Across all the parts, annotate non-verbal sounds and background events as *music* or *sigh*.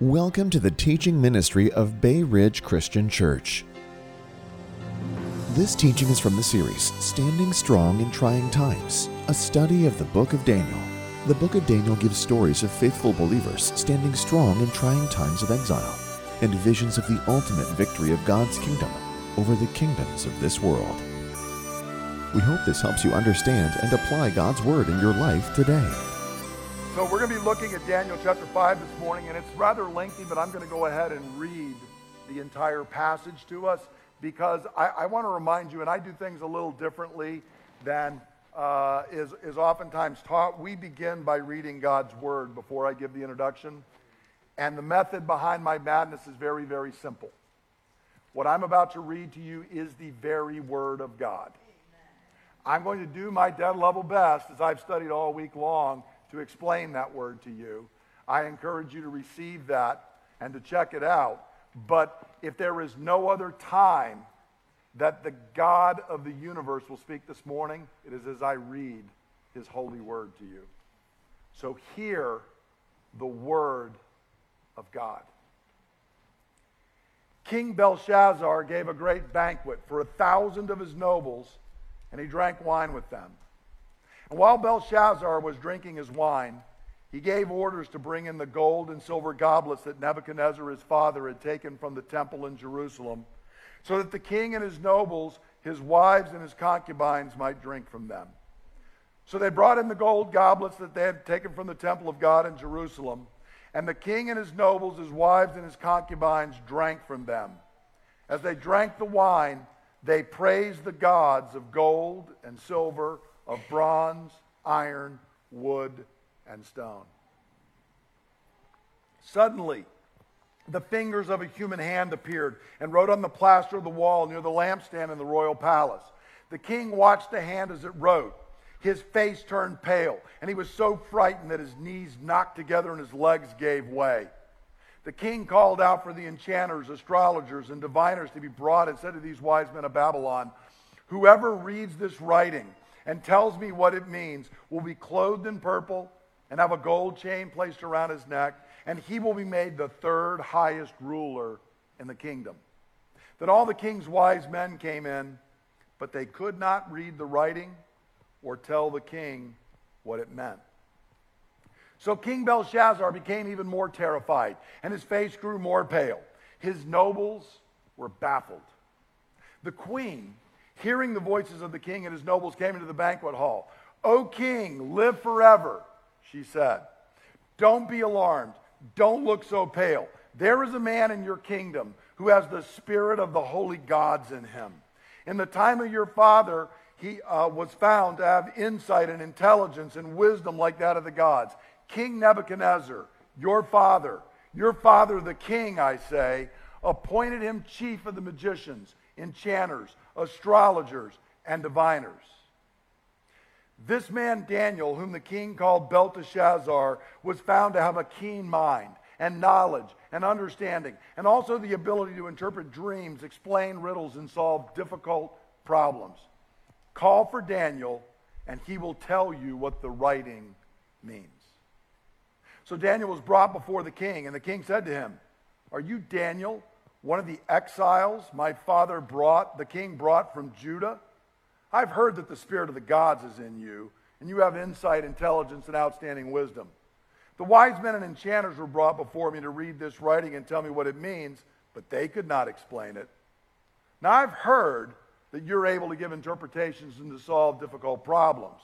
Welcome to the teaching ministry of Bay Ridge Christian Church. This teaching is from the series Standing Strong in Trying Times, a study of the book of Daniel. The book of Daniel gives stories of faithful believers standing strong in trying times of exile and visions of the ultimate victory of God's kingdom over the kingdoms of this world. We hope this helps you understand and apply God's word in your life today. So we're going to be looking at Daniel chapter 5 this morning, and it's rather lengthy, but I'm going to go ahead and read the entire passage to us because I, I want to remind you, and I do things a little differently than uh, is, is oftentimes taught. We begin by reading God's word before I give the introduction. And the method behind my madness is very, very simple. What I'm about to read to you is the very word of God. I'm going to do my dead level best, as I've studied all week long, to explain that word to you. I encourage you to receive that and to check it out. But if there is no other time that the God of the universe will speak this morning, it is as I read his holy word to you. So hear the word of God. King Belshazzar gave a great banquet for a thousand of his nobles, and he drank wine with them. While Belshazzar was drinking his wine, he gave orders to bring in the gold and silver goblets that Nebuchadnezzar his father had taken from the temple in Jerusalem, so that the king and his nobles, his wives, and his concubines might drink from them. So they brought in the gold goblets that they had taken from the temple of God in Jerusalem, and the king and his nobles, his wives, and his concubines drank from them. As they drank the wine, they praised the gods of gold and silver of bronze, iron, wood, and stone. Suddenly, the fingers of a human hand appeared and wrote on the plaster of the wall near the lampstand in the royal palace. The king watched the hand as it wrote. His face turned pale, and he was so frightened that his knees knocked together and his legs gave way. The king called out for the enchanters, astrologers, and diviners to be brought and said to these wise men of Babylon, Whoever reads this writing and tells me what it means will be clothed in purple and have a gold chain placed around his neck, and he will be made the third highest ruler in the kingdom. Then all the king's wise men came in, but they could not read the writing or tell the king what it meant. So King Belshazzar became even more terrified, and his face grew more pale. His nobles were baffled. The queen hearing the voices of the king and his nobles, came into the banquet hall. O king, live forever, she said. Don't be alarmed. Don't look so pale. There is a man in your kingdom who has the spirit of the holy gods in him. In the time of your father, he uh, was found to have insight and intelligence and wisdom like that of the gods. King Nebuchadnezzar, your father, your father the king, I say, appointed him chief of the magicians, enchanters, astrologers, and diviners. This man, Daniel, whom the king called Belteshazzar, was found to have a keen mind and knowledge and understanding, and also the ability to interpret dreams, explain riddles, and solve difficult problems. Call for Daniel, and he will tell you what the writing means. So Daniel was brought before the king, and the king said to him, Are you Daniel? One of the exiles my father brought, the king brought from Judah? I've heard that the spirit of the gods is in you, and you have insight, intelligence, and outstanding wisdom. The wise men and enchanters were brought before me to read this writing and tell me what it means, but they could not explain it. Now I've heard that you're able to give interpretations and to solve difficult problems.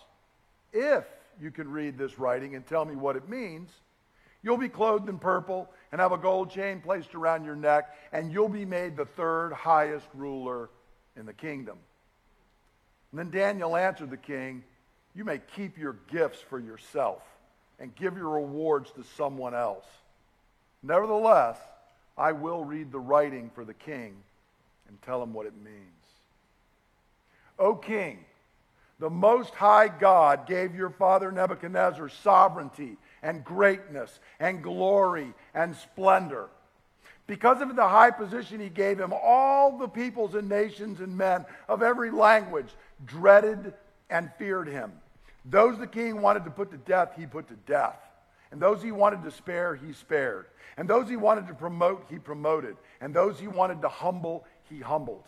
If you can read this writing and tell me what it means, You'll be clothed in purple and have a gold chain placed around your neck, and you'll be made the third highest ruler in the kingdom. And then Daniel answered the king, You may keep your gifts for yourself and give your rewards to someone else. Nevertheless, I will read the writing for the king and tell him what it means. O king, the Most High God gave your father Nebuchadnezzar sovereignty and greatness and glory and splendor. Because of the high position he gave him, all the peoples and nations and men of every language dreaded and feared him. Those the king wanted to put to death, he put to death. And those he wanted to spare, he spared. And those he wanted to promote, he promoted. And those he wanted to humble, he humbled.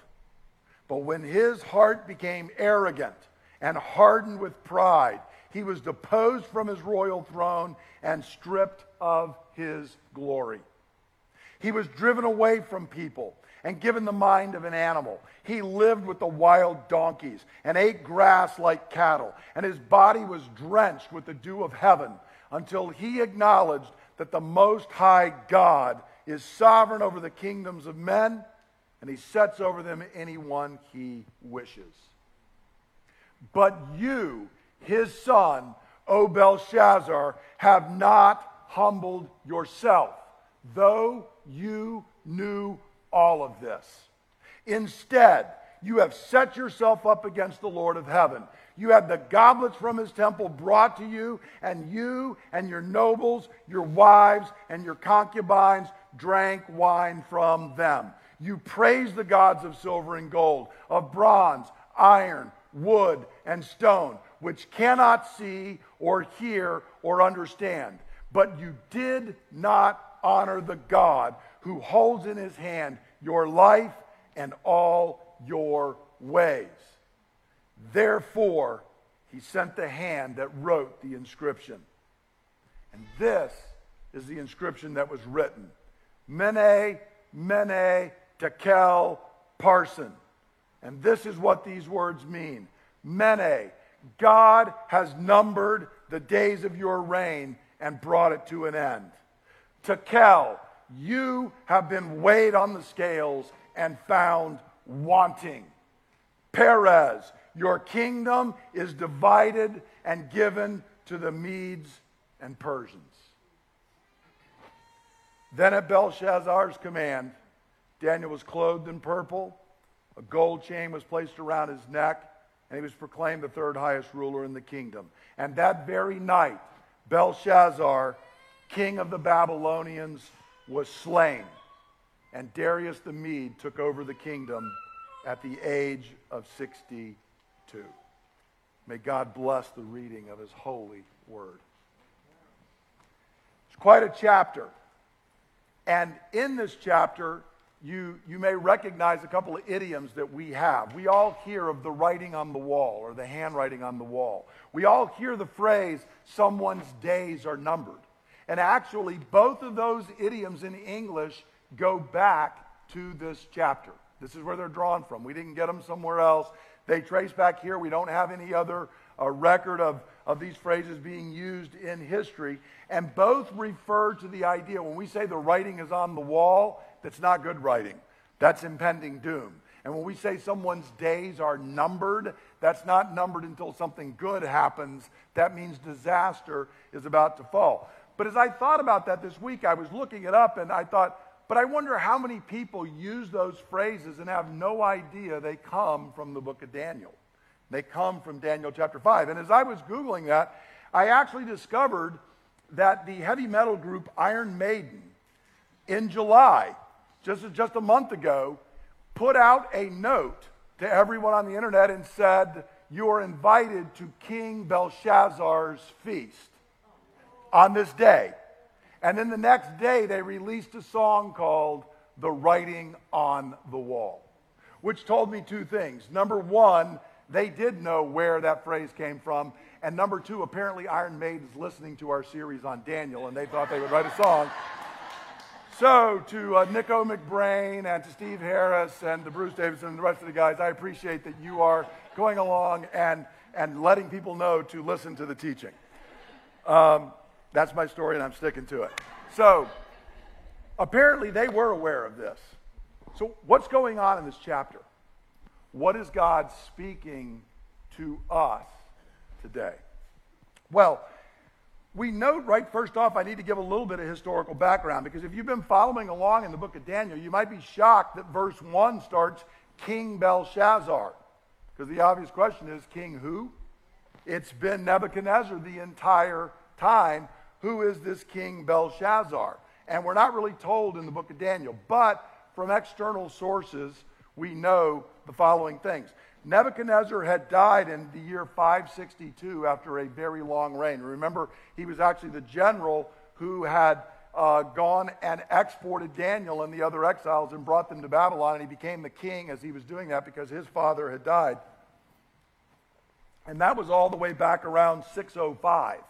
But when his heart became arrogant and hardened with pride, he was deposed from his royal throne and stripped of his glory. He was driven away from people and given the mind of an animal. He lived with the wild donkeys and ate grass like cattle, and his body was drenched with the dew of heaven until he acknowledged that the Most High God is sovereign over the kingdoms of men, and he sets over them anyone he wishes. But you, his son, O Belshazzar, have not humbled yourself, though you knew all of this. Instead, you have set yourself up against the Lord of heaven. You had the goblets from his temple brought to you, and you and your nobles, your wives, and your concubines drank wine from them. You praised the gods of silver and gold, of bronze, iron, wood, and stone, which cannot see or hear or understand. But you did not honor the God who holds in his hand your life and all your ways. Therefore, he sent the hand that wrote the inscription. And this is the inscription that was written Mene, Mene, Tekel, Parsin. And this is what these words mean Mene, God has numbered the days of your reign and brought it to an end. Tekel, you have been weighed on the scales and found wanting. Peres, your kingdom is divided and given to the Medes and Persians. Then at Belshazzar's command, Daniel was clothed in purple, a gold chain was placed around his neck, and he was proclaimed the third highest ruler in the kingdom. And that very night, Belshazzar, king of the Babylonians, was slain, and Darius the Mede took over the kingdom at the age of 62. May God bless the reading of his holy word. It's quite a chapter. And in this chapter, you, you may recognize a couple of idioms that we have. We all hear of the writing on the wall or the handwriting on the wall. We all hear the phrase, someone's days are numbered. And actually, both of those idioms in English go back to this chapter. This is where they're drawn from. We didn't get them somewhere else. They trace back here. We don't have any other uh, record of, of these phrases being used in history. And both refer to the idea when we say the writing is on the wall, that's not good writing. That's impending doom. And when we say someone's days are numbered, that's not numbered until something good happens. That means disaster is about to fall. But as I thought about that this week, I was looking it up and I thought, but I wonder how many people use those phrases and have no idea they come from the book of Daniel. They come from Daniel chapter 5. And as I was Googling that, I actually discovered that the heavy metal group Iron Maiden in July, just, just a month ago, put out a note to everyone on the internet and said, You are invited to King Belshazzar's feast on this day. And then the next day, they released a song called The Writing on the Wall, which told me two things. Number one, they did know where that phrase came from. And number two, apparently Iron Maiden is listening to our series on Daniel, and they thought they would write a song. So, to uh, Nicko McBrain and to Steve Harris and to Bruce Davidson and the rest of the guys, I appreciate that you are going along and, and letting people know to listen to the teaching. Um, that's my story, and I'm sticking to it. So, apparently, they were aware of this. So, what's going on in this chapter? What is God speaking to us today? Well, we note right first off, I need to give a little bit of historical background because if you've been following along in the book of Daniel, you might be shocked that verse 1 starts King Belshazzar. Because the obvious question is, King who? It's been Nebuchadnezzar the entire time. Who is this King Belshazzar? And we're not really told in the book of Daniel, but from external sources, we know the following things. Nebuchadnezzar had died in the year 562 after a very long reign. Remember, he was actually the general who had uh, gone and exported Daniel and the other exiles and brought them to Babylon, and he became the king as he was doing that because his father had died. And that was all the way back around 605.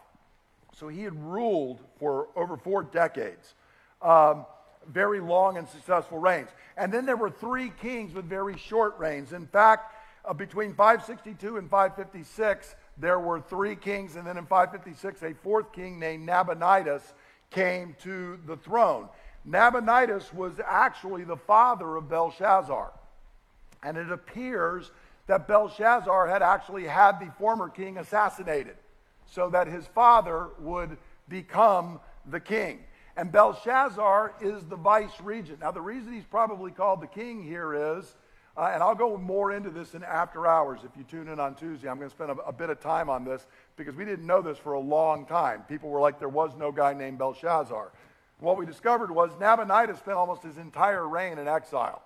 So he had ruled for over four decades. Um, very long and successful reigns. And then there were three kings with very short reigns. In fact, uh, between 562 and 556, there were three kings, and then in 556, a fourth king named Nabonidus came to the throne. Nabonidus was actually the father of Belshazzar. And it appears that Belshazzar had actually had the former king assassinated so that his father would become the king. And Belshazzar is the vice regent. Now, the reason he's probably called the king here is, uh, and I'll go more into this in after hours if you tune in on Tuesday. I'm going to spend a, a bit of time on this because we didn't know this for a long time. People were like, there was no guy named Belshazzar. What we discovered was Nabonidus spent almost his entire reign in exile.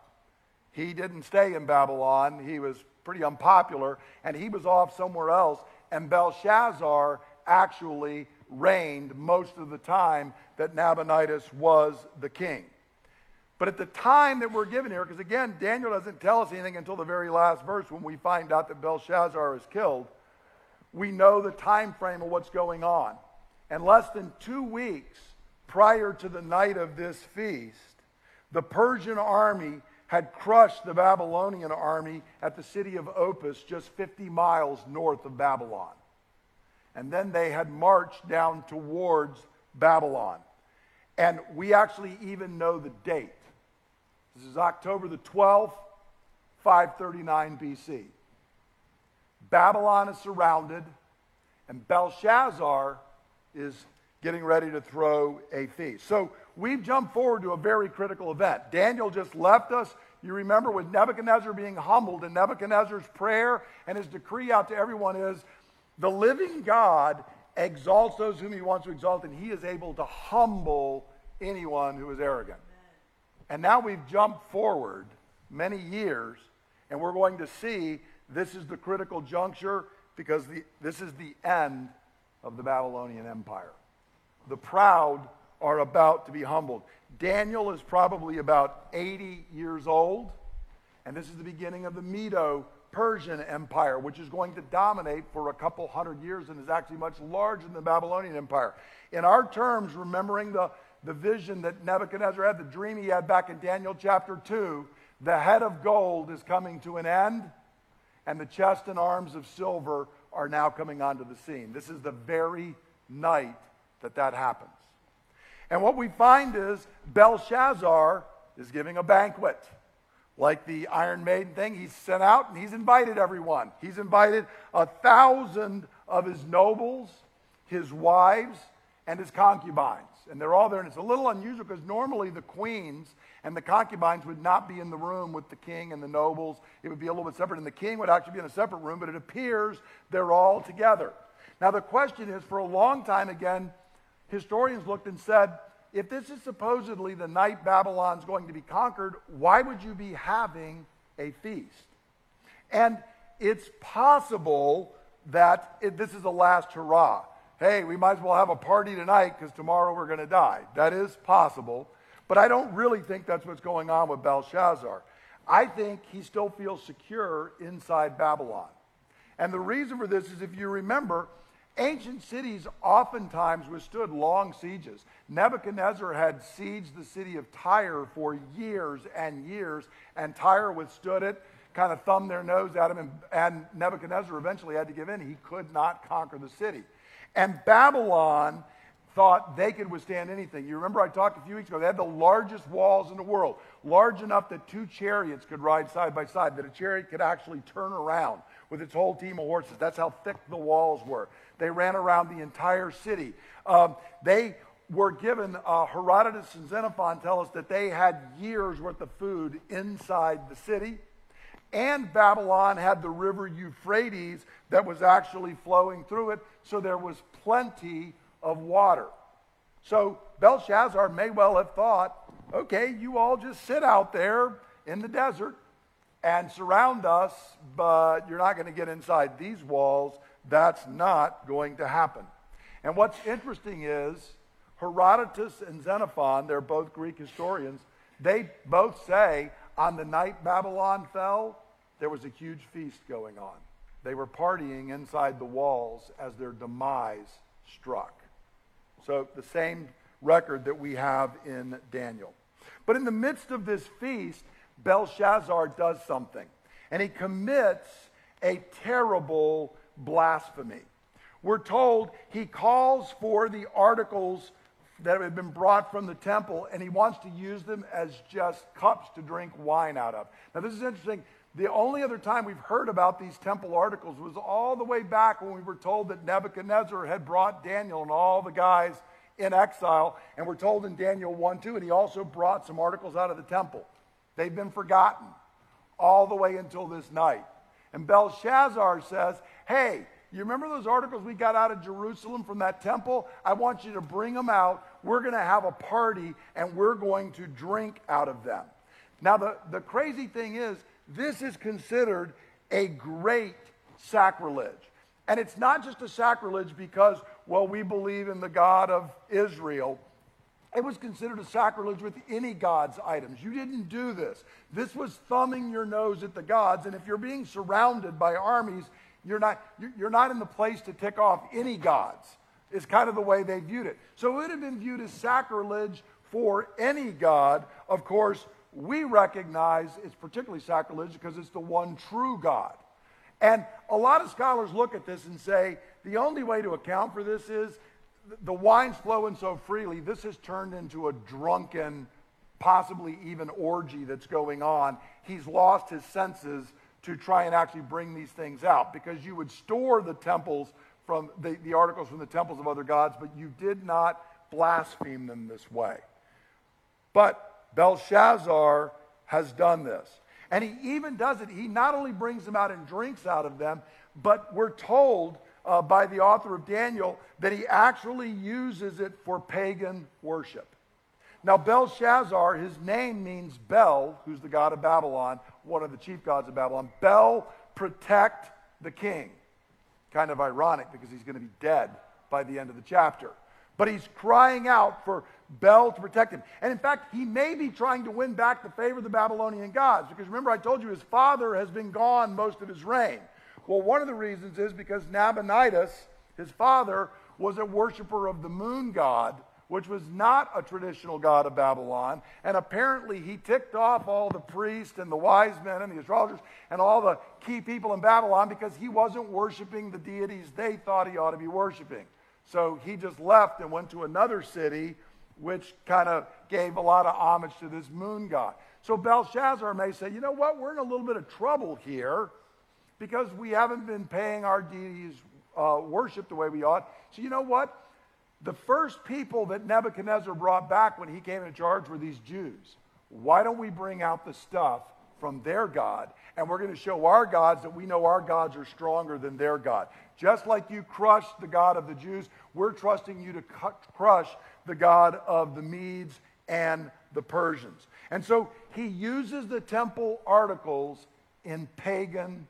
He didn't stay in Babylon. He was pretty unpopular, and he was off somewhere else. And Belshazzar actually reigned most of the time that Nabonidus was the king. But at the time that we're given here, because again, Daniel doesn't tell us anything until the very last verse when we find out that Belshazzar is killed, we know the time frame of what's going on. And less than two weeks prior to the night of this feast, the Persian army had crushed the Babylonian army at the city of Opis, just 50 miles north of Babylon. And then they had marched down towards Babylon. And we actually even know the date. This is October the 12th, 539 BC. Babylon is surrounded, and Belshazzar is getting ready to throw a feast. So we've jumped forward to a very critical event. Daniel just left us. You remember with Nebuchadnezzar being humbled, and Nebuchadnezzar's prayer and his decree out to everyone is the living God exalts those whom he wants to exalt, and he is able to humble anyone who is arrogant. And now we've jumped forward many years, and we're going to see this is the critical juncture because the, this is the end of the Babylonian Empire. The proud are about to be humbled. Daniel is probably about 80 years old, and this is the beginning of the Medo Persian Empire, which is going to dominate for a couple hundred years and is actually much larger than the Babylonian Empire. In our terms, remembering the, the vision that Nebuchadnezzar had, the dream he had back in Daniel chapter 2, the head of gold is coming to an end, and the chest and arms of silver are now coming onto the scene. This is the very night that that happens. And what we find is Belshazzar is giving a banquet. Like the Iron Maiden thing, he's sent out and he's invited everyone. He's invited a thousand of his nobles, his wives, and his concubines. And they're all there. And it's a little unusual because normally the queens and the concubines would not be in the room with the king and the nobles. It would be a little bit separate. And the king would actually be in a separate room, but it appears they're all together. Now, the question is for a long time, again, historians looked and said, if this is supposedly the night Babylon's going to be conquered, why would you be having a feast? And it's possible that it, this is a last hurrah. Hey, we might as well have a party tonight because tomorrow we're going to die. That is possible. But I don't really think that's what's going on with Belshazzar. I think he still feels secure inside Babylon. And the reason for this is if you remember, Ancient cities oftentimes withstood long sieges. Nebuchadnezzar had sieged the city of Tyre for years and years, and Tyre withstood it, kind of thumbed their nose at him, and, and Nebuchadnezzar eventually had to give in. He could not conquer the city. And Babylon thought they could withstand anything. You remember I talked a few weeks ago, they had the largest walls in the world, large enough that two chariots could ride side by side, that a chariot could actually turn around with its whole team of horses. That's how thick the walls were. They ran around the entire city. Um, they were given, uh, Herodotus and Xenophon tell us that they had years worth of food inside the city. And Babylon had the river Euphrates that was actually flowing through it, so there was plenty of water. So Belshazzar may well have thought, okay, you all just sit out there in the desert and surround us, but you're not going to get inside these walls. That's not going to happen. And what's interesting is Herodotus and Xenophon, they're both Greek historians, they both say on the night Babylon fell, there was a huge feast going on. They were partying inside the walls as their demise struck. So the same record that we have in Daniel. But in the midst of this feast, Belshazzar does something, and he commits a terrible blasphemy. We're told he calls for the articles that have been brought from the temple, and he wants to use them as just cups to drink wine out of. Now, this is interesting. The only other time we've heard about these temple articles was all the way back when we were told that Nebuchadnezzar had brought Daniel and all the guys in exile. And we're told in Daniel 1 2, and he also brought some articles out of the temple. They've been forgotten all the way until this night. And Belshazzar says, Hey, you remember those articles we got out of Jerusalem from that temple? I want you to bring them out. We're going to have a party and we're going to drink out of them. Now, the, the crazy thing is, this is considered a great sacrilege. And it's not just a sacrilege because, well, we believe in the God of Israel. It was considered a sacrilege with any God's items. You didn't do this. This was thumbing your nose at the gods. And if you're being surrounded by armies, you're not, you're not in the place to tick off any gods, is kind of the way they viewed it. So it would have been viewed as sacrilege for any God. Of course, we recognize it's particularly sacrilege because it's the one true God. And a lot of scholars look at this and say the only way to account for this is the wine's flowing so freely, this has turned into a drunken, possibly even orgy that's going on. He's lost his senses to try and actually bring these things out because you would store the temples from the, the articles from the temples of other gods, but you did not blaspheme them this way. But Belshazzar has done this. And he even does it. He not only brings them out and drinks out of them, but we're told uh, by the author of Daniel that he actually uses it for pagan worship. Now, Belshazzar, his name means Bel, who's the god of Babylon, one of the chief gods of Babylon. Bel, protect the king. Kind of ironic because he's going to be dead by the end of the chapter. But he's crying out for Bel to protect him. And in fact, he may be trying to win back the favor of the Babylonian gods because remember, I told you his father has been gone most of his reign. Well, one of the reasons is because Nabonidus, his father, was a worshiper of the moon god, which was not a traditional god of Babylon. And apparently, he ticked off all the priests and the wise men and the astrologers and all the key people in Babylon because he wasn't worshiping the deities they thought he ought to be worshiping. So he just left and went to another city, which kind of gave a lot of homage to this moon god. So Belshazzar may say, you know what, we're in a little bit of trouble here because we haven't been paying our deities uh, worship the way we ought. So you know what? The first people that Nebuchadnezzar brought back when he came into charge were these Jews. Why don't we bring out the stuff from their God and we're going to show our gods that we know our gods are stronger than their God. Just like you crushed the God of the Jews, we're trusting you to crush the God of the Medes and the Persians. And so he uses the temple articles in pagan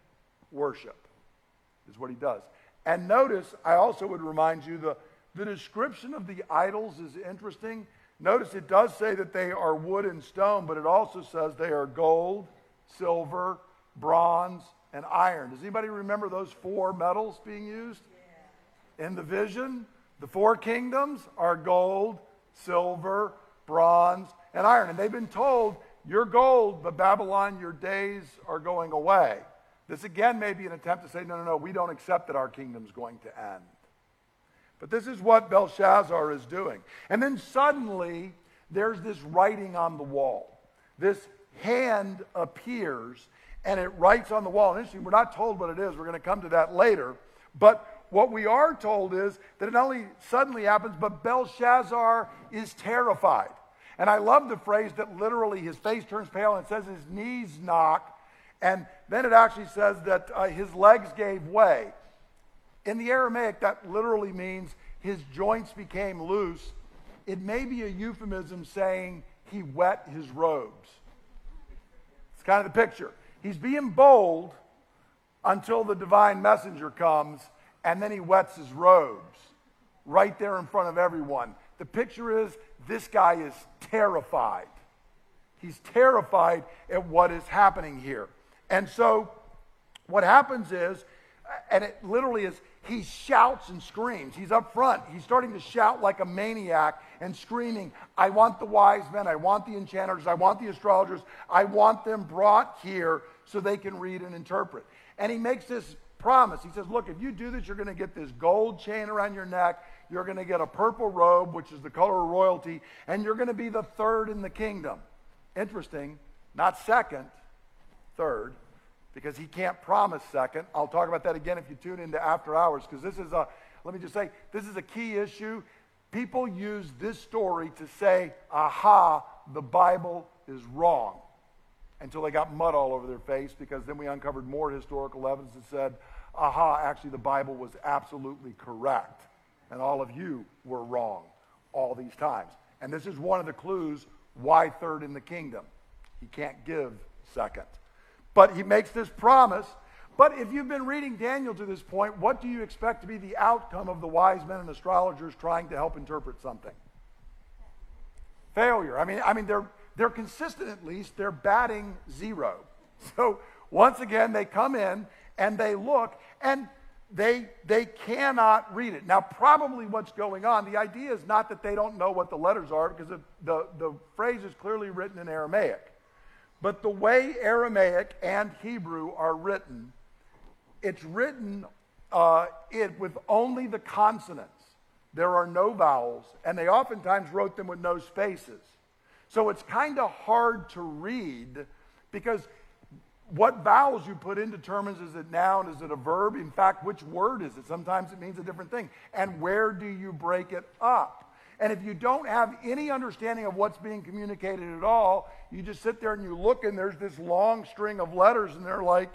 worship, is what he does. And notice, I also would remind you the, the description of the idols is interesting. Notice it does say that they are wood and stone, but it also says they are gold, silver, bronze, and iron. Does anybody remember those four metals being used? In the vision, the four kingdoms are gold, silver, bronze, and iron. And they've been told, You're gold, but Babylon, your days are going away. This again may be an attempt to say, No, no, no, we don't accept that our kingdom's going to end. But this is what Belshazzar is doing. And then suddenly, there's this writing on the wall. This hand appears and it writes on the wall. And interesting, we're not told what it is. We're going to come to that later. But what we are told is that it not only suddenly happens, but Belshazzar is terrified. And I love the phrase that literally his face turns pale and says his knees knock. And then it actually says that uh, his legs gave way. In the Aramaic, that literally means his joints became loose. It may be a euphemism saying he wet his robes. It's kind of the picture. He's being bold until the divine messenger comes, and then he wets his robes right there in front of everyone. The picture is this guy is terrified. He's terrified at what is happening here. And so what happens is, and it literally is, he shouts and screams. He's up front. He's starting to shout like a maniac and screaming, I want the wise men, I want the enchanters, I want the astrologers, I want them brought here so they can read and interpret. And he makes this promise. He says, Look, if you do this, you're going to get this gold chain around your neck. You're going to get a purple robe, which is the color of royalty, and you're going to be the third in the kingdom. Interesting, not second, third, because he can't promise second. I'll talk about that again if you tune into after hours, because this is a, let me just say, this is a key issue. People use this story to say, aha, the Bible is wrong, until they got mud all over their face, because then we uncovered more historical evidence that said, aha, actually the Bible was absolutely correct, and all of you were wrong all these times. And this is one of the clues why third in the kingdom? He can't give second. But he makes this promise. But if you've been reading Daniel to this point, what do you expect to be the outcome of the wise men and astrologers trying to help interpret something? Failure. I mean, I mean they're, they're consistent at least. They're batting zero. *laughs* So once again, they come in and they look, and they, they cannot read it. Now, probably what's going on, the idea is not that they don't know what the letters are, because the, the, the phrase is clearly written in Aramaic. But the way Aramaic and Hebrew are written, it's written uh, it with only the consonants. There are no vowels, and they oftentimes wrote them with no spaces. So it's kind of hard to read because what vowels you put in determines is it noun, is it a verb? In fact, which word is it? Sometimes it means a different thing. And where do you break it up? And if you don't have any understanding of what's being communicated at all, you just sit there and you look and there's this long string of letters and they're like,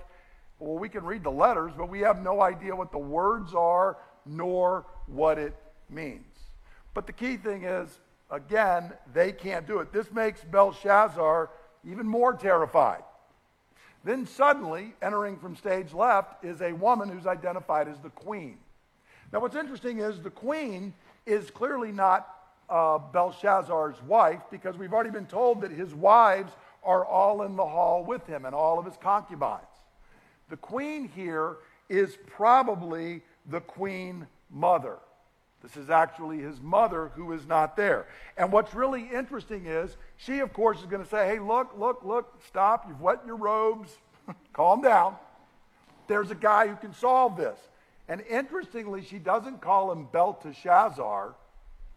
well, we can read the letters, but we have no idea what the words are nor what it means. But the key thing is, again, they can't do it. This makes Belshazzar even more terrified. Then suddenly, entering from stage left, is a woman who's identified as the queen. Now, what's interesting is the queen is clearly not uh, Belshazzar's wife because we've already been told that his wives are all in the hall with him and all of his concubines. The queen here is probably the queen mother. This is actually his mother who is not there. And what's really interesting is she, of course, is going to say, hey, look, look, look, stop. You've wet your robes. *laughs* Calm down. There's a guy who can solve this. And interestingly, she doesn't call him Belteshazzar,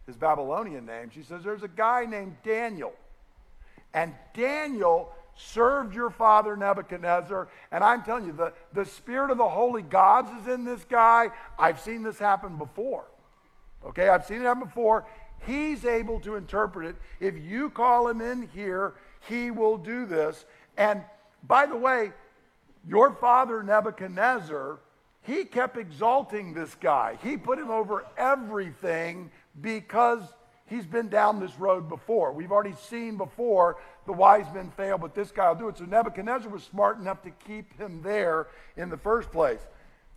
his Babylonian name. She says, there's a guy named Daniel. And Daniel served your father Nebuchadnezzar. And I'm telling you, the, the spirit of the holy gods is in this guy. I've seen this happen before. Okay, I've seen it happen before. He's able to interpret it. If you call him in here, he will do this. And by the way, your father Nebuchadnezzar, he kept exalting this guy. He put him over everything because he's been down this road before. We've already seen before the wise men fail, but this guy will do it. So Nebuchadnezzar was smart enough to keep him there in the first place.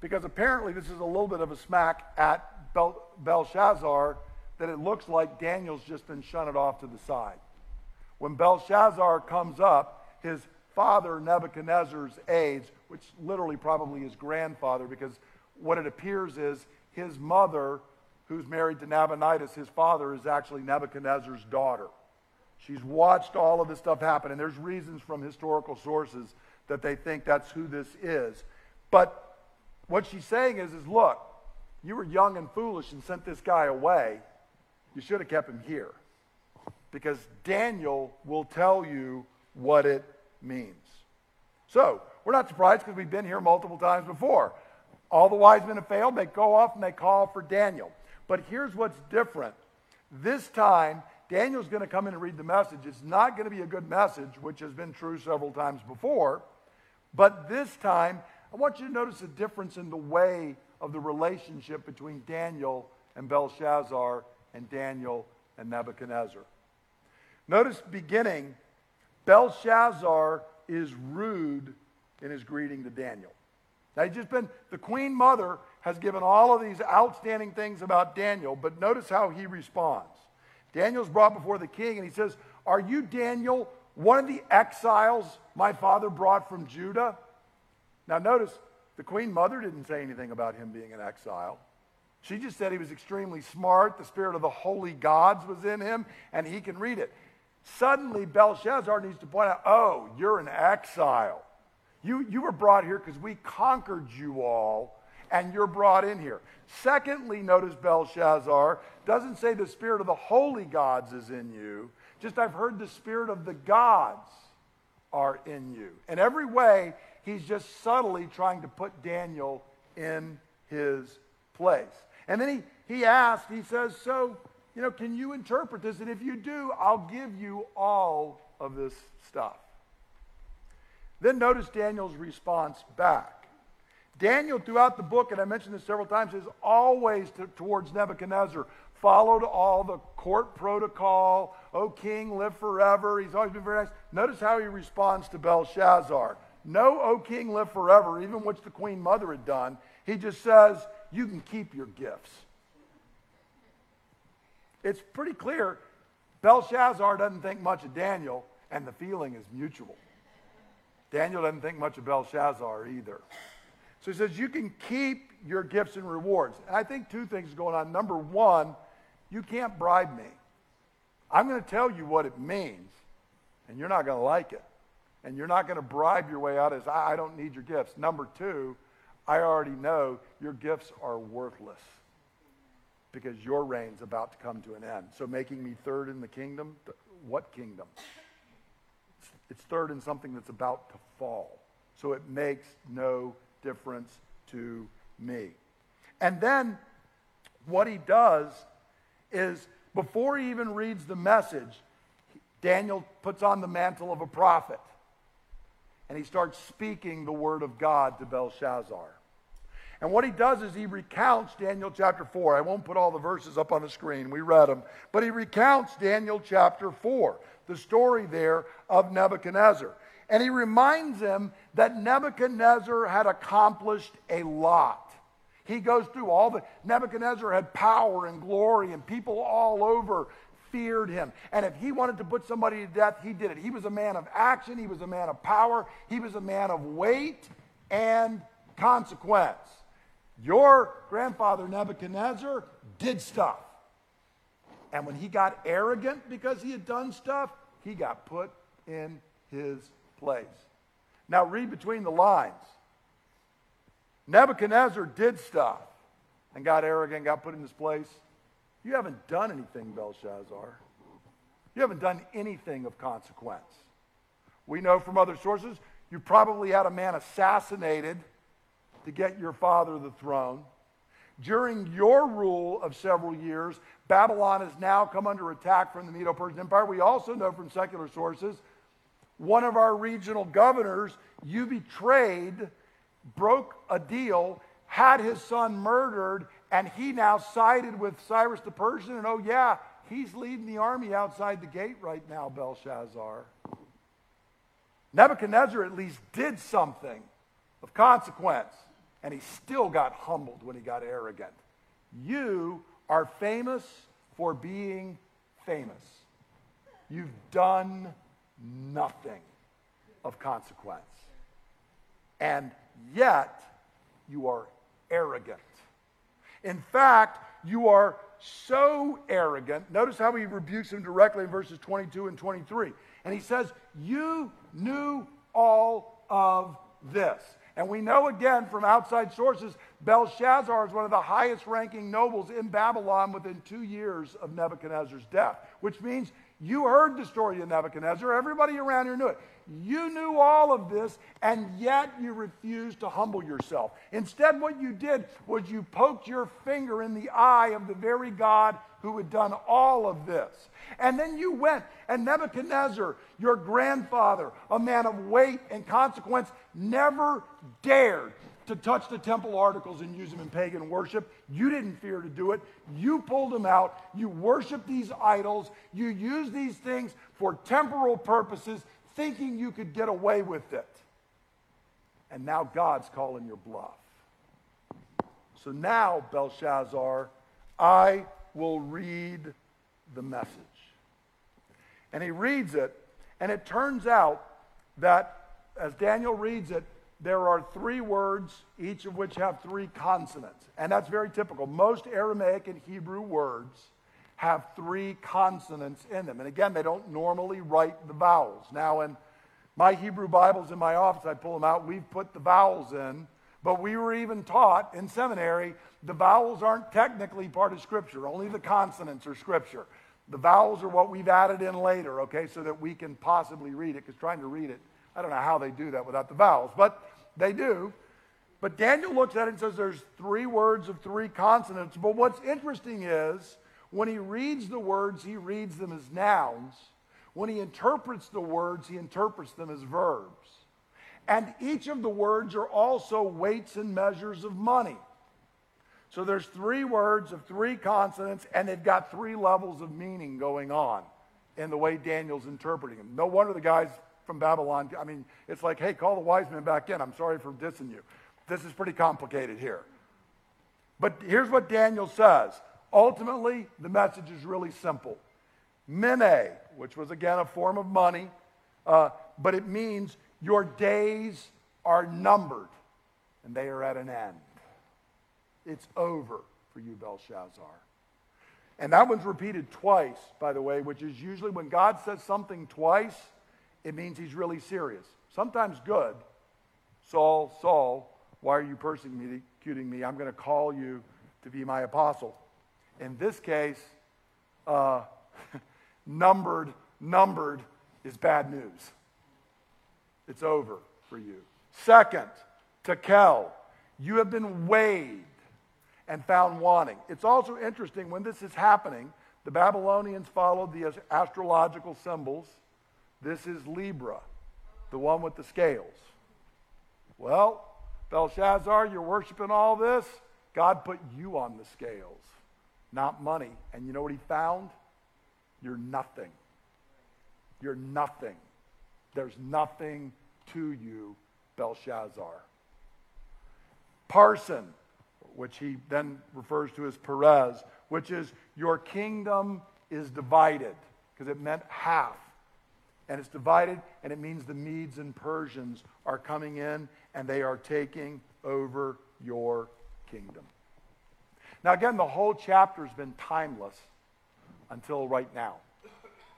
Because apparently this is a little bit of a smack at Bel- Belshazzar that it looks like Daniel's just been shunted off to the side. When Belshazzar comes up, his father Nebuchadnezzar's aides, which literally probably his grandfather, because what it appears is his mother, who's married to Nabonidus, his father, is actually Nebuchadnezzar's daughter. She's watched all of this stuff happen, and there's reasons from historical sources that they think that's who this is. But what she's saying is, is look, you were young and foolish and sent this guy away. You should have kept him here. Because Daniel will tell you what it means. So, we're not surprised because we've been here multiple times before. All the wise men have failed. They go off and they call for Daniel. But here's what's different. This time, Daniel's going to come in and read the message. It's not going to be a good message, which has been true several times before. But this time, I want you to notice a difference in the way of the relationship between Daniel and Belshazzar and Daniel and Nebuchadnezzar. Notice beginning, Belshazzar is rude in his greeting to Daniel. Now, he's just been, the queen mother has given all of these outstanding things about Daniel, but notice how he responds. Daniel's brought before the king, and he says, Are you Daniel, one of the exiles my father brought from Judah? Now, notice the queen mother didn't say anything about him being an exile. She just said he was extremely smart, the spirit of the holy gods was in him, and he can read it. Suddenly, Belshazzar needs to point out, Oh, you're an exile. You, you were brought here because we conquered you all, and you're brought in here. Secondly, notice Belshazzar doesn't say the spirit of the holy gods is in you, just I've heard the spirit of the gods are in you. In every way, he's just subtly trying to put Daniel in his place. And then he, he asked, he says, So, you know, can you interpret this? And if you do, I'll give you all of this stuff. Then notice Daniel's response back. Daniel, throughout the book, and I mentioned this several times, is always to, towards Nebuchadnezzar, followed all the court protocol. Oh, king, live forever. He's always been very nice. Notice how he responds to Belshazzar. No, O king, live forever, even which the queen mother had done. He just says, You can keep your gifts. It's pretty clear Belshazzar doesn't think much of Daniel, and the feeling is mutual. Daniel doesn't think much of Belshazzar either. So he says, You can keep your gifts and rewards. And I think two things are going on. Number one, you can't bribe me. I'm going to tell you what it means, and you're not going to like it. And you're not going to bribe your way out as, I don't need your gifts. Number two, I already know your gifts are worthless because your reign's about to come to an end. So making me third in the kingdom, what kingdom? It's third in something that's about to fall. So it makes no difference to me. And then what he does is before he even reads the message, Daniel puts on the mantle of a prophet and he starts speaking the word of God to Belshazzar. And what he does is he recounts Daniel chapter 4. I won't put all the verses up on the screen, we read them. But he recounts Daniel chapter 4, the story there of Nebuchadnezzar. And he reminds him that Nebuchadnezzar had accomplished a lot. He goes through all the, Nebuchadnezzar had power and glory, and people all over feared him. And if he wanted to put somebody to death, he did it. He was a man of action, he was a man of power, he was a man of weight and consequence. Your grandfather Nebuchadnezzar did stuff. And when he got arrogant because he had done stuff, he got put in his place. Now, read between the lines. Nebuchadnezzar did stuff and got arrogant, got put in his place. You haven't done anything, Belshazzar. You haven't done anything of consequence. We know from other sources you probably had a man assassinated to get your father the throne. During your rule of several years, Babylon has now come under attack from the Medo Persian Empire. We also know from secular sources one of our regional governors you betrayed, broke a deal, had his son murdered, and he now sided with Cyrus the Persian. And oh, yeah, he's leading the army outside the gate right now, Belshazzar. Nebuchadnezzar at least did something of consequence, and he still got humbled when he got arrogant. You are famous for being famous. You've done nothing of consequence. And yet, you are arrogant. In fact, you are so arrogant. Notice how he rebukes him directly in verses 22 and 23. And he says, You knew all of this. And we know again from outside sources, Belshazzar is one of the highest ranking nobles in Babylon within two years of Nebuchadnezzar's death, which means you heard the story of Nebuchadnezzar. Everybody around here knew it. You knew all of this, and yet you refused to humble yourself. Instead, what you did was you poked your finger in the eye of the very God who had done all of this. And then you went, and Nebuchadnezzar, your grandfather, a man of weight and consequence, never dared to touch the temple articles and use them in pagan worship. You didn't fear to do it. You pulled them out. You worship these idols. You use these things for temporal purposes, thinking you could get away with it. and now God's calling your bluff. So now, Belshazzar, I will read the message. And he reads it, and it turns out that as Daniel reads it, there are three words, each of which have three consonants. And that's very typical. Most Aramaic and Hebrew words have three consonants in them. And again, they don't normally write the vowels. Now, in my Hebrew Bibles in my office, I pull them out, we've put the vowels in. But we were even taught in seminary the vowels aren't technically part of Scripture, only the consonants are Scripture. The vowels are what we've added in later, okay, so that we can possibly read it, because trying to read it, I don't know how they do that without the vowels, but they do. But Daniel looks at it and says there's three words of three consonants. But what's interesting is when he reads the words, he reads them as nouns. When he interprets the words, he interprets them as verbs. And each of the words are also weights and measures of money. So there's three words of three consonants, and they've got three levels of meaning going on in the way Daniel's interpreting them. No wonder the guys from Babylon, I mean, it's like, hey, call the wise men back in. I'm sorry for dissing you. This is pretty complicated here. But here's what Daniel says. Ultimately, the message is really simple. Mene, which was again a form of money, uh, but it means your days are numbered and they are at an end. It's over for you, Belshazzar. And that one's repeated twice, by the way, which is usually when God says something twice, it means he's really serious. Sometimes good. Saul, Saul, why are you persecuting me? I'm going to call you to be my apostle. In this case, uh, *laughs* numbered, numbered is bad news. It's over for you. Second, Tekel, you have been weighed and found wanting. It's also interesting when this is happening, the Babylonians followed the astrological symbols this is Libra, the one with the scales. Well, Belshazzar, you're worshiping all this. God put you on the scales, not money. And you know what he found? You're nothing. You're nothing. There's nothing to you, Belshazzar. Parsin, which he then refers to as Peres, which is your kingdom is divided, because it meant half and it's divided, and it means the Medes and Persians are coming in and they are taking over your kingdom. Now, again, the whole chapter has been timeless until right now.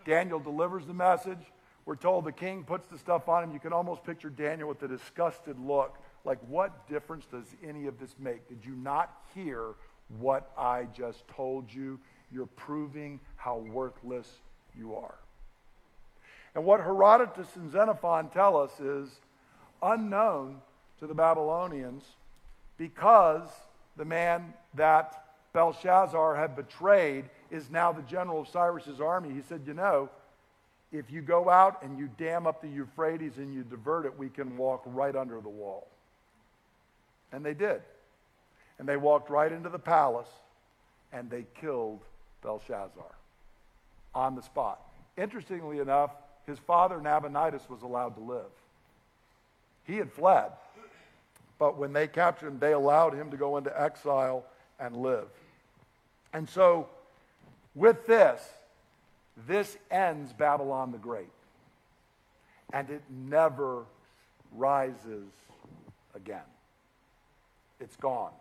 Daniel delivers the message. We're told the king puts the stuff on him. You can almost picture Daniel with a disgusted look. Like, what difference does any of this make? Did you not hear what I just told you? You're proving how worthless you are. And what Herodotus and Xenophon tell us is unknown to the Babylonians because the man that Belshazzar had betrayed is now the general of Cyrus's army. He said, You know, if you go out and you dam up the Euphrates and you divert it, we can walk right under the wall. And they did. And they walked right into the palace and they killed Belshazzar on the spot. Interestingly enough, his father Nabonidus was allowed to live. He had fled, but when they captured him, they allowed him to go into exile and live. And so, with this, this ends Babylon the Great. And it never rises again. It's gone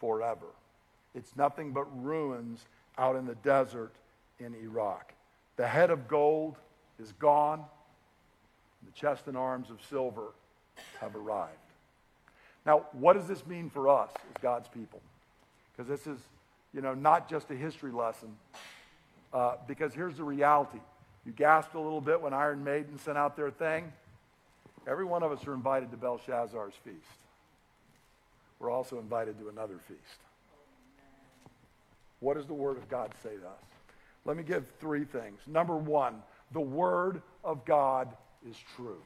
forever. It's nothing but ruins out in the desert in Iraq. The head of gold is gone. The chest and arms of silver have arrived. Now, what does this mean for us as God's people? Because this is, you know, not just a history lesson. Uh, because here's the reality. You gasped a little bit when Iron Maiden sent out their thing. Every one of us are invited to Belshazzar's feast. We're also invited to another feast. What does the Word of God say to us? Let me give three things. Number one, the Word of God is true.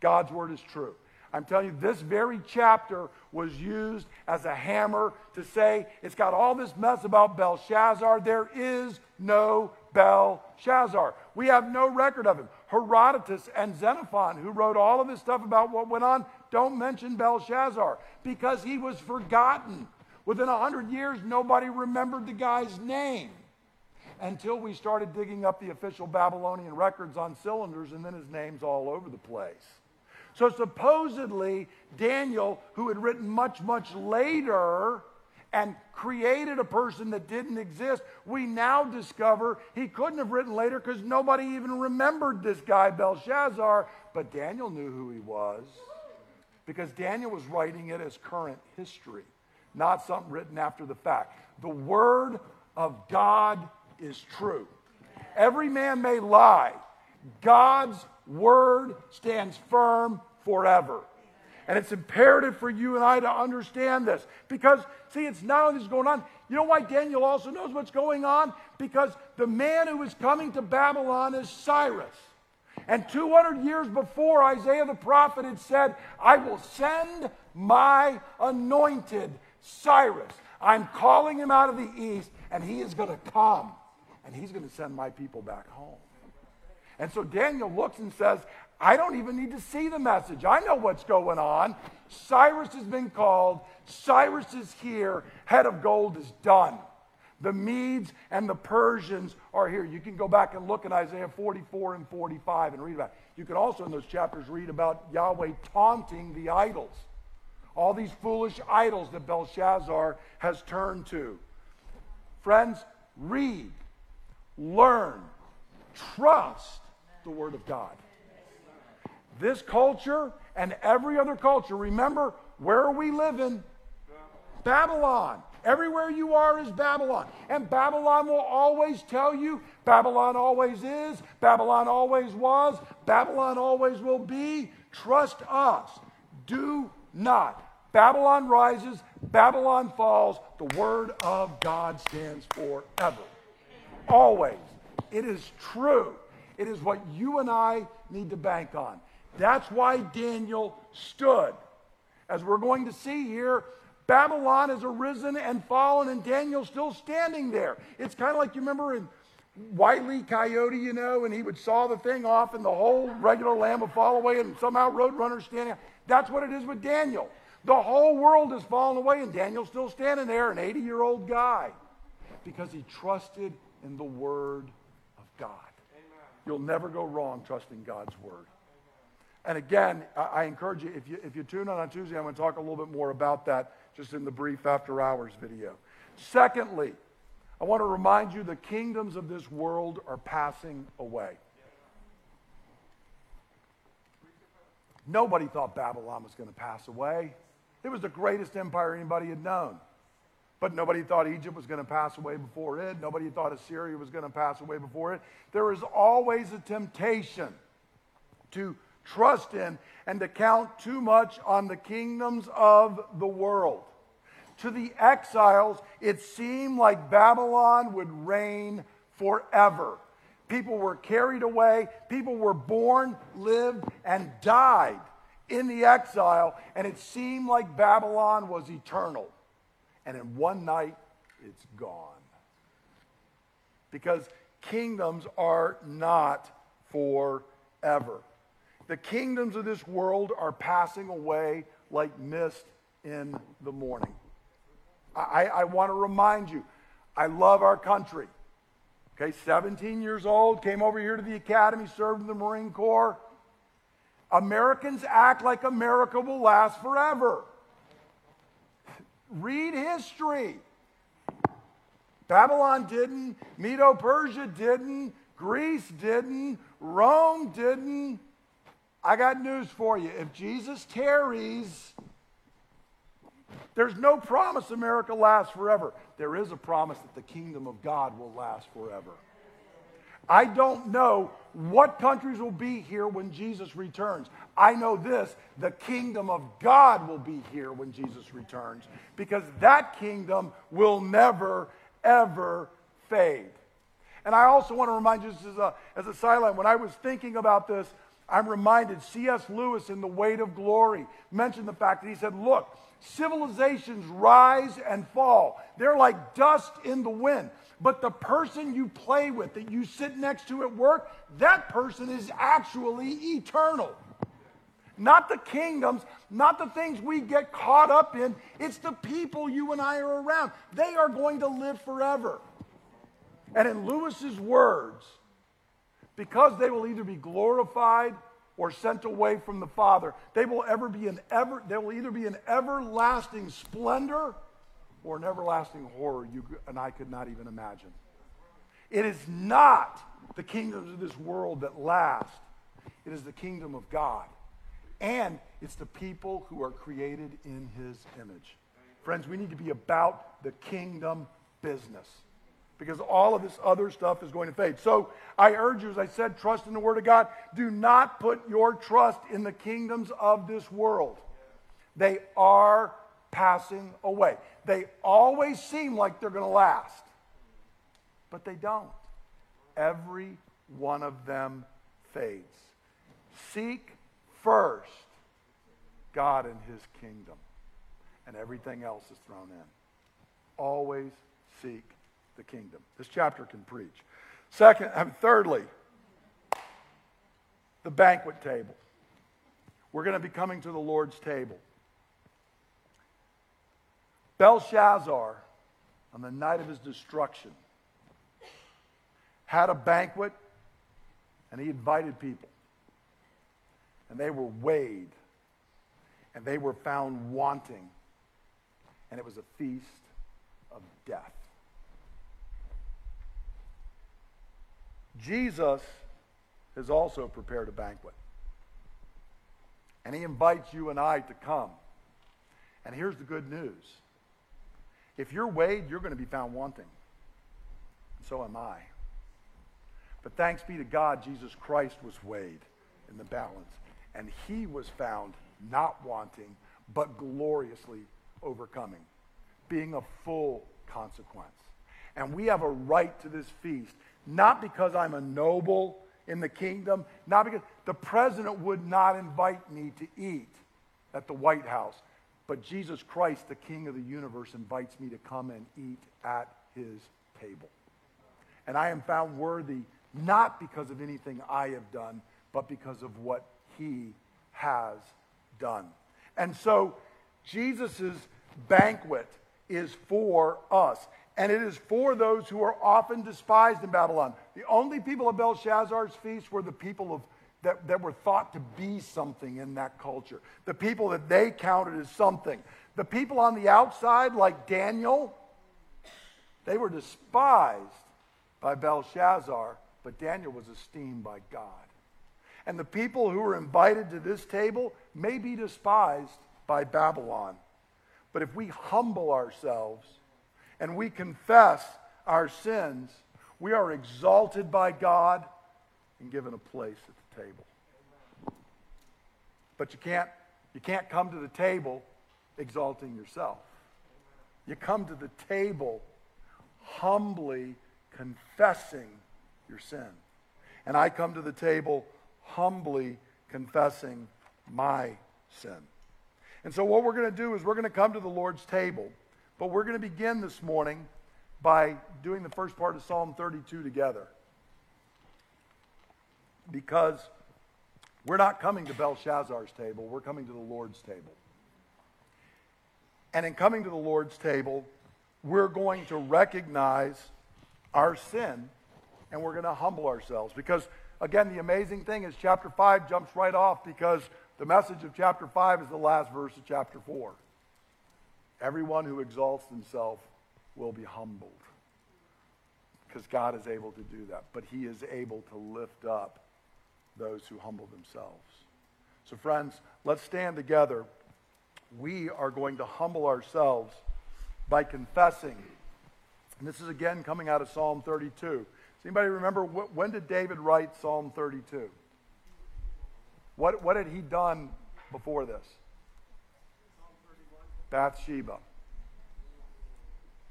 God's Word is true. I'm telling you, this very chapter was used as a hammer to say it's got all this mess about Belshazzar. There is no Belshazzar. We have no record of him. Herodotus and Xenophon, who wrote all of this stuff about what went on, don't mention Belshazzar because he was forgotten. Within a hundred years, nobody remembered the guy's name until we started digging up the official Babylonian records on cylinders, and then his name's all over the place. So supposedly, Daniel, who had written much, much later, and created a person that didn't exist, we now discover he couldn't have written later because nobody even remembered this guy, Belshazzar. But Daniel knew who he was because Daniel was writing it as current history, not something written after the fact. The word of God is true. Every man may lie, God's word stands firm forever. And it's imperative for you and I to understand this because, see, it's not only this going on. You know why Daniel also knows what's going on? Because the man who is coming to Babylon is Cyrus. And 200 years before, Isaiah the prophet had said, I will send my anointed Cyrus. I'm calling him out of the east, and he is going to come, and he's going to send my people back home. And so Daniel looks and says, I don't even need to see the message. I know what's going on. Cyrus has been called. Cyrus is here. Head of gold is done. The Medes and the Persians are here. You can go back and look at Isaiah 44 and 45 and read about it. You can also in those chapters read about Yahweh taunting the idols. All these foolish idols that Belshazzar has turned to. Friends, read, learn, trust the Word of God. This culture and every other culture, remember, where are we living? Babylon. Everywhere you are is Babylon. And Babylon will always tell you Babylon always is, Babylon always was, Babylon always will be. Trust us. Do not. Babylon rises, Babylon falls. The word of God stands forever. Always. It is true. It is what you and I need to bank on. That's why Daniel stood. As we're going to see here, Babylon has arisen and fallen, and Daniel's still standing there. It's kind of like you remember in Wiley Coyote, you know, and he would saw the thing off, and the whole regular lamb would fall away, and somehow Roadrunner standing. That's what it is with Daniel. The whole world has fallen away, and Daniel's still standing there, an 80 year old guy, because he trusted in the Word of God. You'll never go wrong trusting God's Word. And again, I, I encourage you if, you, if you tune in on Tuesday, I'm going to talk a little bit more about that just in the brief after hours video. Secondly, I want to remind you the kingdoms of this world are passing away. Nobody thought Babylon was going to pass away. It was the greatest empire anybody had known. But nobody thought Egypt was going to pass away before it. Nobody thought Assyria was going to pass away before it. There is always a temptation to trust in and to count too much on the kingdoms of the world. To the exiles, it seemed like Babylon would reign forever. People were carried away, people were born, lived, and died in the exile, and it seemed like Babylon was eternal. And in one night, it's gone. Because kingdoms are not forever. The kingdoms of this world are passing away like mist in the morning. I, I want to remind you, I love our country. Okay, 17 years old, came over here to the academy, served in the Marine Corps. Americans act like America will last forever. Read history. Babylon didn't, Medo Persia didn't, Greece didn't, Rome didn't. I got news for you. If Jesus tarries, there's no promise America lasts forever. There is a promise that the kingdom of God will last forever. I don't know what countries will be here when Jesus returns. I know this the kingdom of God will be here when Jesus returns because that kingdom will never, ever fade. And I also want to remind you, as a, as a sideline, when I was thinking about this, I'm reminded C.S. Lewis in The Weight of Glory mentioned the fact that he said, Look, civilizations rise and fall. They're like dust in the wind. But the person you play with, that you sit next to at work, that person is actually eternal. Not the kingdoms, not the things we get caught up in. It's the people you and I are around. They are going to live forever. And in Lewis's words, because they will either be glorified or sent away from the Father, they will ever be an ever they will either be an everlasting splendor or an everlasting horror you and I could not even imagine. It is not the kingdoms of this world that last. It is the kingdom of God. And it's the people who are created in his image. Friends, we need to be about the kingdom business because all of this other stuff is going to fade. So I urge you, as I said, trust in the Word of God. Do not put your trust in the kingdoms of this world. They are passing away. They always seem like they're going to last, but they don't. Every one of them fades. Seek first God and his kingdom, and everything else is thrown in. Always seek the kingdom. This chapter can preach. Second, and thirdly, the banquet table. We're going to be coming to the Lord's table. Belshazzar, on the night of his destruction, had a banquet and he invited people. And they were weighed and they were found wanting. And it was a feast of death. Jesus has also prepared a banquet. And he invites you and I to come. And here's the good news if you're weighed, you're going to be found wanting. And so am I. But thanks be to God, Jesus Christ was weighed in the balance. And he was found not wanting, but gloriously overcoming, being of full consequence. And we have a right to this feast not because I'm a noble in the kingdom, not because the president would not invite me to eat at the White House, but Jesus Christ, the King of the universe, invites me to come and eat at his table. And I am found worthy not because of anything I have done, but because of what he has done. And so Jesus' banquet is for us and it is for those who are often despised in Babylon. The only people at Belshazzar's feast were the people of, that, that were thought to be something in that culture, the people that they counted as something. The people on the outside, like Daniel, they were despised by Belshazzar, but Daniel was esteemed by God. And the people who were invited to this table may be despised by Babylon. But if we humble ourselves, and we confess our sins, we are exalted by God and given a place table. But you can't, you can't come to the table exalting yourself. You come to the table humbly confessing your sin. And I come to the table humbly confessing my sin. And so, what we're going to do is we're going to come to the Lord's table. But we're going to begin this morning by doing the first part of Psalm 32 together. Because we're not coming to Belshazzar's table, we're coming to the Lord's table. And in coming to the Lord's table, we're going to recognize our sin and we're going to humble ourselves. Because, again, the amazing thing is chapter 5 jumps right off because the message of chapter 5 is the last verse of chapter 4. Everyone who exalts himself will be humbled because God is able to do that. But he is able to lift up those who humble themselves. So, friends, let's stand together. We are going to humble ourselves by confessing. And this is again coming out of Psalm 32. Does anybody remember when did David write Psalm 32? What, what had he done before this? Bathsheba.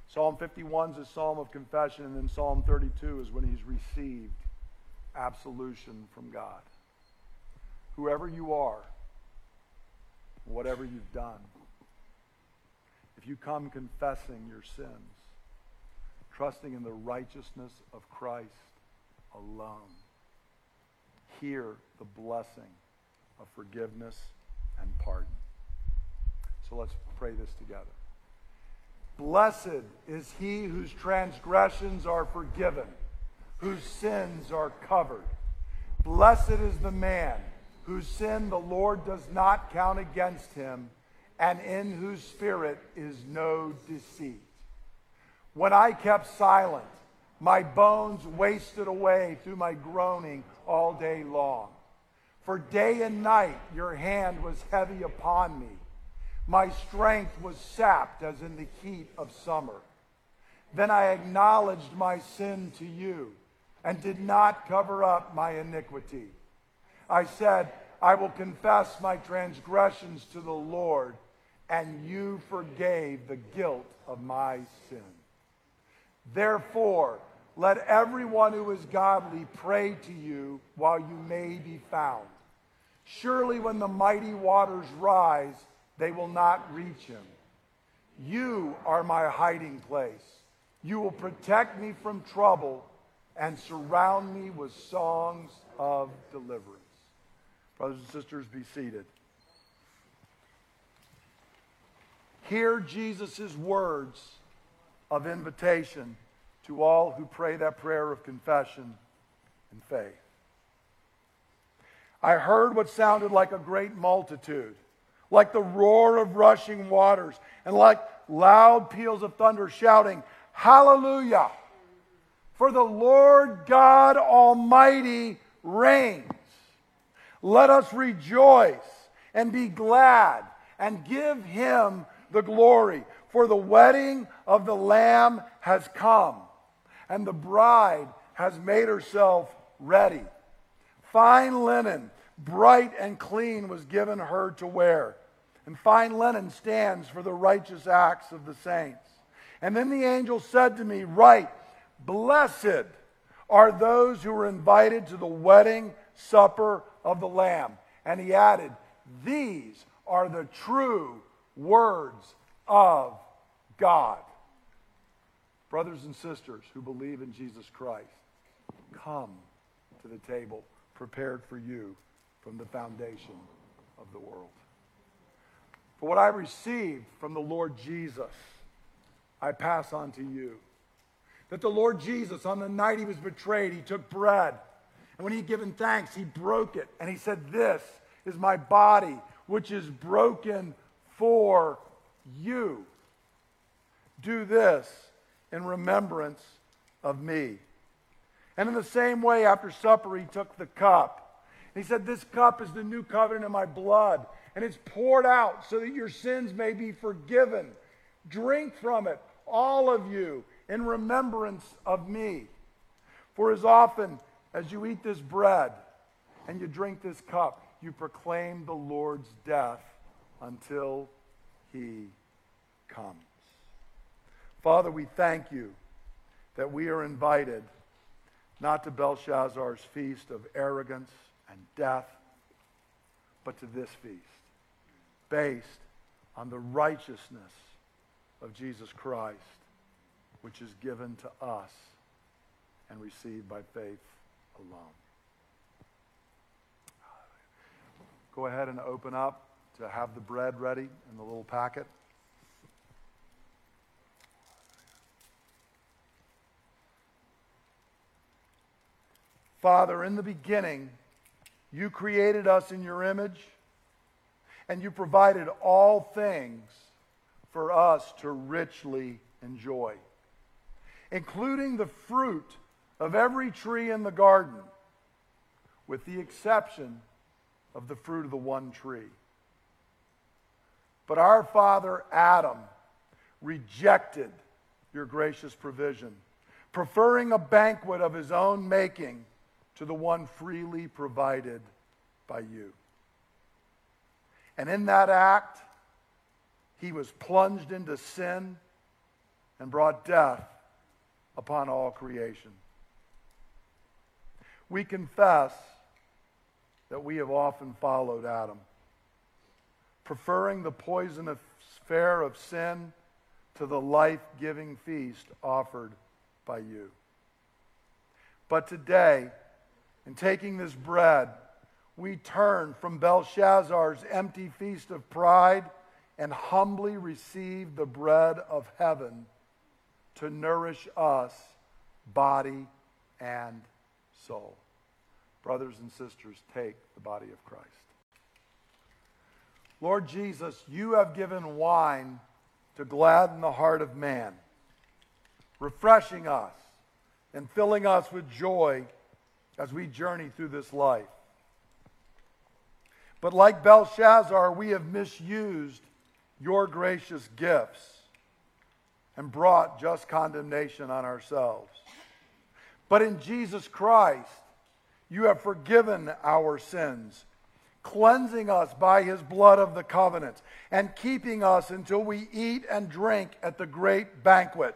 Psalm 51 is a psalm of confession, and then Psalm 32 is when he's received absolution from God. Whoever you are, whatever you've done, if you come confessing your sins, trusting in the righteousness of Christ alone, hear the blessing of forgiveness and pardon. So let's pray this together. Blessed is he whose transgressions are forgiven, whose sins are covered. Blessed is the man whose sin the Lord does not count against him, and in whose spirit is no deceit. When I kept silent, my bones wasted away through my groaning all day long. For day and night your hand was heavy upon me. My strength was sapped as in the heat of summer. Then I acknowledged my sin to you and did not cover up my iniquity. I said, I will confess my transgressions to the Lord, and you forgave the guilt of my sin. Therefore, let everyone who is godly pray to you while you may be found. Surely when the mighty waters rise, they will not reach him. You are my hiding place. You will protect me from trouble and surround me with songs of deliverance. Brothers and sisters, be seated. Hear Jesus' words of invitation to all who pray that prayer of confession and faith. I heard what sounded like a great multitude, like the roar of rushing waters, and like loud peals of thunder shouting, Hallelujah! For the Lord God Almighty reigns. Let us rejoice and be glad and give him the glory. For the wedding of the Lamb has come, and the bride has made herself ready. Fine linen, bright and clean, was given her to wear. And fine linen stands for the righteous acts of the saints. And then the angel said to me, Write, blessed are those who are invited to the wedding supper of the Lamb. And he added, These are the true words of God. Brothers and sisters who believe in Jesus Christ, come to the table prepared for you from the foundation of the world. For what I received from the Lord Jesus, I pass on to you. That the Lord Jesus, on the night he was betrayed, he took bread. And when he had given thanks, he broke it. And he said, This is my body, which is broken for you. Do this in remembrance of me. And in the same way, after supper, he took the cup. he said, This cup is the new covenant in my blood, and it's poured out so that your sins may be forgiven. Drink from it, all of you, in remembrance of me. For as often as you eat this bread and you drink this cup, you proclaim the Lord's death until he comes. Father, we thank you that we are invited not to Belshazzar's feast of arrogance and death, but to this feast based on the righteousness of Jesus Christ, which is given to us and received by faith alone. Go ahead and open up to have the bread ready in the little packet. Father, in the beginning, you created us in your image, and you provided all things for us to richly enjoy, including the fruit of every tree in the garden, with the exception of the fruit of the one tree. But our father Adam rejected your gracious provision, preferring a banquet of his own making to the one freely provided by you. And in that act, he was plunged into sin and brought death upon all creation. We confess that we have often followed Adam, preferring the poisonous fare of sin to the life giving feast offered by you. But today, in taking this bread, we turn from Belshazzar's empty feast of pride and humbly receive the bread of heaven to nourish us, body and soul. Brothers and sisters, take the body of Christ. Lord Jesus, you have given wine to gladden the heart of man, refreshing us and filling us with joy as we journey through this life. But like Belshazzar, we have misused your gracious gifts and brought just condemnation on ourselves. But in Jesus Christ, you have forgiven our sins, cleansing us by his blood of the covenant, and keeping us until we eat and drink at the great banquet,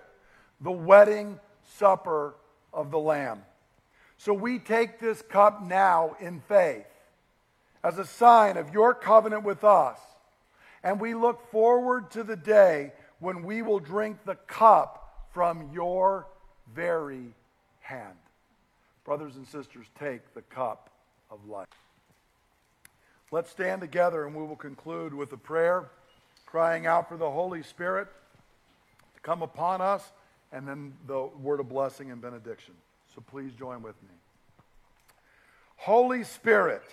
the wedding supper of the Lamb. So we take this cup now in faith as a sign of your covenant with us. And we look forward to the day when we will drink the cup from your very hand. Brothers and sisters, take the cup of life. Let's stand together and we will conclude with a prayer, crying out for the Holy Spirit to come upon us, and then the word of blessing and benediction. So please join with me. Holy Spirit,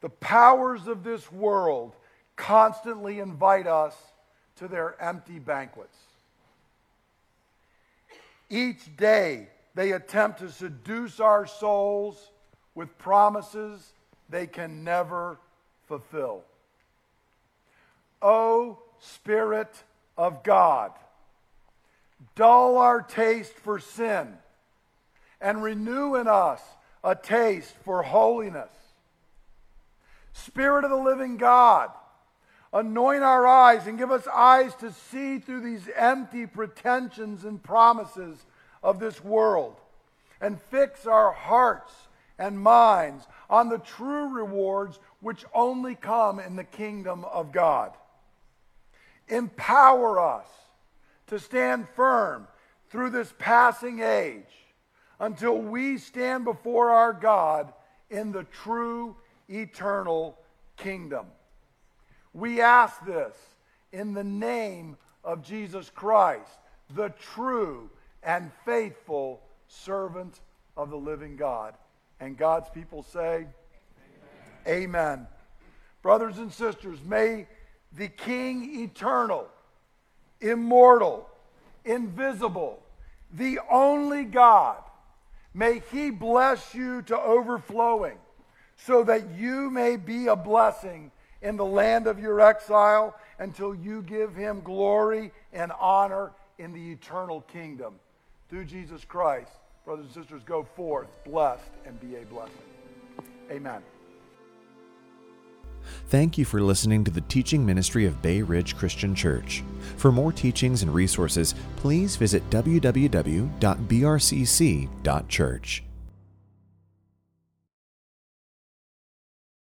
the powers of this world constantly invite us to their empty banquets. Each day, they attempt to seduce our souls with promises they can never fulfill. O Spirit of God, dull our taste for sin and renew in us a taste for holiness. Spirit of the living God, anoint our eyes and give us eyes to see through these empty pretensions and promises of this world and fix our hearts and minds on the true rewards which only come in the kingdom of God. Empower us to stand firm through this passing age until we stand before our God in the true eternal kingdom. We ask this in the name of Jesus Christ, the true and faithful servant of the living God. And God's people say, Amen. Amen. Brothers and sisters, may the King eternal, immortal, invisible, the only God, may he bless you to overflowing so that you may be a blessing in the land of your exile until you give him glory and honor in the eternal kingdom. Through Jesus Christ, brothers and sisters, go forth blessed and be a blessing. Amen. Thank you for listening to the teaching ministry of Bay Ridge Christian Church. For more teachings and resources, please visit www.brcc.church.